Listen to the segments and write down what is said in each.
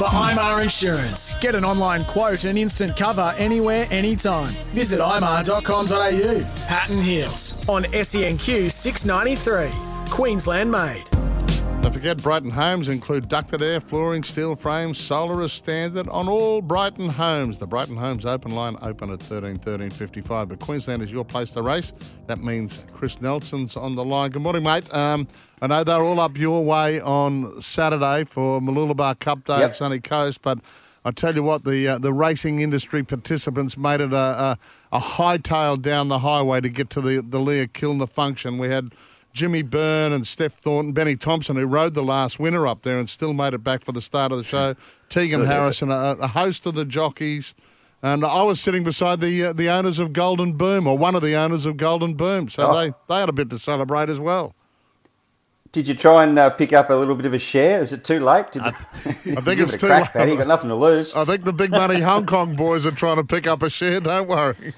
For IMAR Insurance. Get an online quote and instant cover anywhere, anytime. Visit imar.com.au. Patton Hills on SENQ 693. Queensland made. Don't forget, Brighton homes include ducted air, flooring, steel frames, solar is standard on all Brighton homes. The Brighton Homes open line open at 13 13 55. But Queensland is your place to race. That means Chris Nelson's on the line. Good morning, mate. Um, I know they're all up your way on Saturday for Mooloolaba Cup Day Yep. at Sunny Coast, but I tell you what, the uh, the racing industry participants made it a, a, a hightail down the highway to get to the, the Leah Kilner function. We had Jimmy Byrne and Steph Thornton, Benny Thompson, who rode the last winner up there and still made it back for the start of the show. Tegan Harrison, a, a host of the jockeys. And I was sitting beside the uh, the owners of Golden Boom, or one of the owners of Golden Boom. So Oh. they, they had a bit to celebrate as well. Did you try and uh, pick up a little bit of a share? Is it too late? Did I think it's it too crack, late. Paddy. You got nothing to lose. I think the big money Hong Kong boys are trying to pick up a share, don't worry.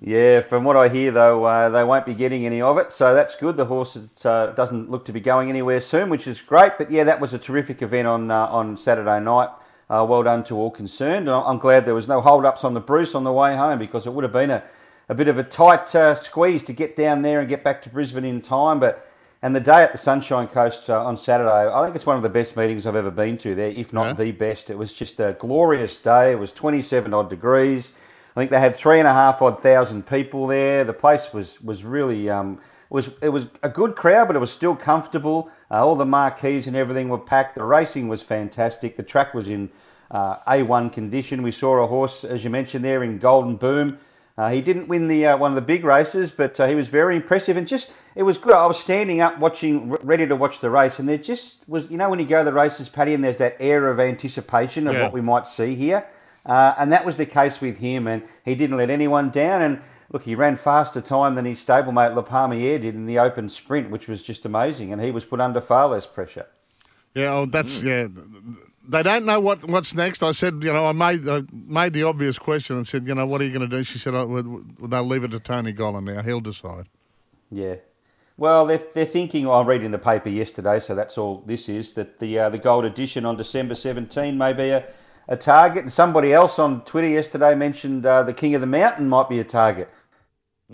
Yeah, from what I hear though, uh, they won't be getting any of it, so that's good. The horse uh, doesn't look to be going anywhere soon, which is great. But yeah, that was a terrific event on uh, on Saturday night. Uh, well done to all concerned, and I'm glad there was no hold-ups on the Bruce on the way home because it would have been a, a bit of a tight uh, squeeze to get down there and get back to Brisbane in time. But and the day at the Sunshine Coast uh, on Saturday, I think it's one of the best meetings I've ever been to there, if not Yeah. the best. It was just a glorious day. It was 27 odd degrees. I think they had three and a half odd thousand people there. The place was was really um, was it was a good crowd, but it was still comfortable. Uh, all the marquees and everything were packed. The racing was fantastic. The track was in uh, A1 condition. We saw a horse, as you mentioned there, in Golden Boom. Uh, he didn't win the uh, one of the big races, but uh, he was very impressive and just it was good. I was standing up watching, ready to watch the race, and there just was you know when you go to the races, Paddy, and there's that air of anticipation of Yeah. what we might see here, uh, and that was the case with him, and he didn't let anyone down. And look, he ran faster time than his stablemate La Palmiere did in the open sprint, which was just amazing, and he was put under far less pressure. Yeah, oh, that's yeah. They don't know what what's next. I said, you know, I made I made the obvious question and said, you know, what are you going to do? She said, oh, well, well, they'll leave it to Tony Gollan now. He'll decide. Yeah. Well, they're, they're thinking. I read in the paper yesterday, so that's all this is. That the uh, the gold edition on December 17 may be a, a target. And somebody else on Twitter yesterday mentioned uh, the King of the Mountain might be a target.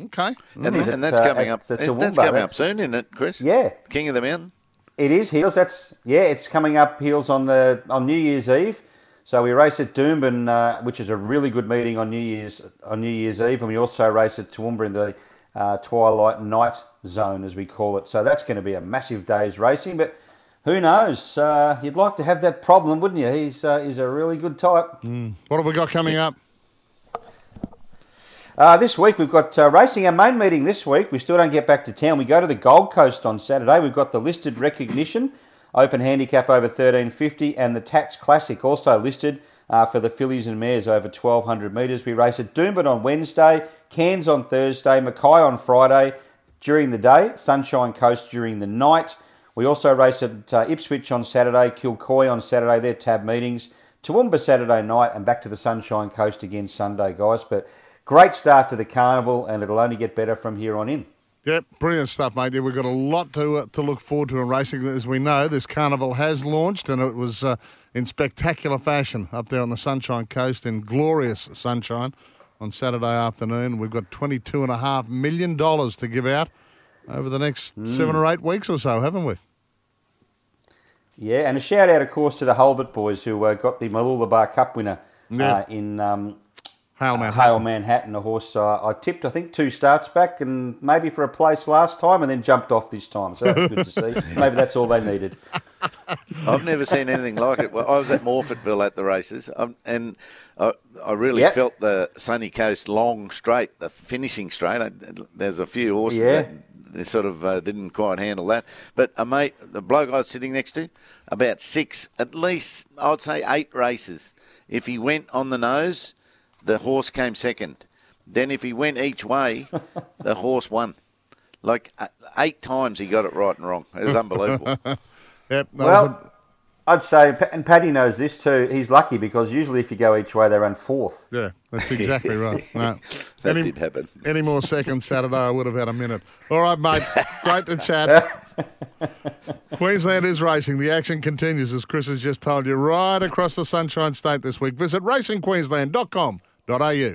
Okay. And, Is it, and that's uh, coming up. it's- it's that's Woomba, coming up that's- soon, isn't it, Chris? Yeah. King of the Mountain. It is heels. That's yeah. It's coming up heels on the on New Year's Eve. So we race at Doomben, uh, which is a really good meeting on New Year's on New Year's Eve, and we also race at Toowoomba in the uh, twilight night zone, as we call it. So that's going to be a massive day's racing. But who knows? Uh, you'd like to have that problem, wouldn't you? He's uh, he's a really good type. What have we got coming up? Uh, this week we've got uh, racing. Our main meeting this week. We still don't get back to town. We go to the Gold Coast on Saturday. We've got the listed recognition, open handicap over thirteen fifty, and the Tats Classic also listed uh, for the fillies and mares over twelve hundred metres. We race at Doomben on Wednesday, Cairns on Thursday, Mackay on Friday during the day, Sunshine Coast during the night. We also raced at uh, Ipswich on Saturday, Kilcoy on Saturday. They're tab meetings. Toowoomba Saturday night, and back to the Sunshine Coast again Sunday, guys. But great start to the carnival, and it'll only get better from here on in. Yep, brilliant stuff, mate. Yeah, we've got a lot to uh, to look forward to in racing. As we know, this carnival has launched, and it was uh, in spectacular fashion up there on the Sunshine Coast in glorious sunshine on Saturday afternoon. We've got twenty-two and a half million dollars to give out over the next seven or eight weeks or so, haven't we? Yeah, and a shout out, of course, to the Hulbert boys who uh, got the Mooloolaba Cup winner Yeah. uh, in um, Hale uh, Manhattan. Hale Manhattan, a horse uh, I tipped, I think, two starts back and maybe for a place last time and then jumped off this time. So that's good to see. Maybe that's all they needed. I've never seen anything like it. Well, I was at Morphettville at the races, um, and I, I really Yep. felt the Sunny Coast long straight, the finishing straight. I, there's a few horses Yeah. that they sort of uh, didn't quite handle that. But a mate, the bloke I was sitting next to, about six, at least I'd say eight races. If he went on the nose, the horse came second. Then if he went each way, the horse won. Like uh, eight times he got it right and wrong. It was unbelievable. Yep. that was Well, I'd say, and Paddy knows this too, he's lucky because usually if you go each way, they run fourth. yeah, that's exactly right. No. that Any- did happen. Any more seconds Saturday, I would have had a minute. All right, mate. Great to chat. Queensland is racing. The action continues, as Chris has just told you, right across the Sunshine State this week. Visit racingqueensland.com.au.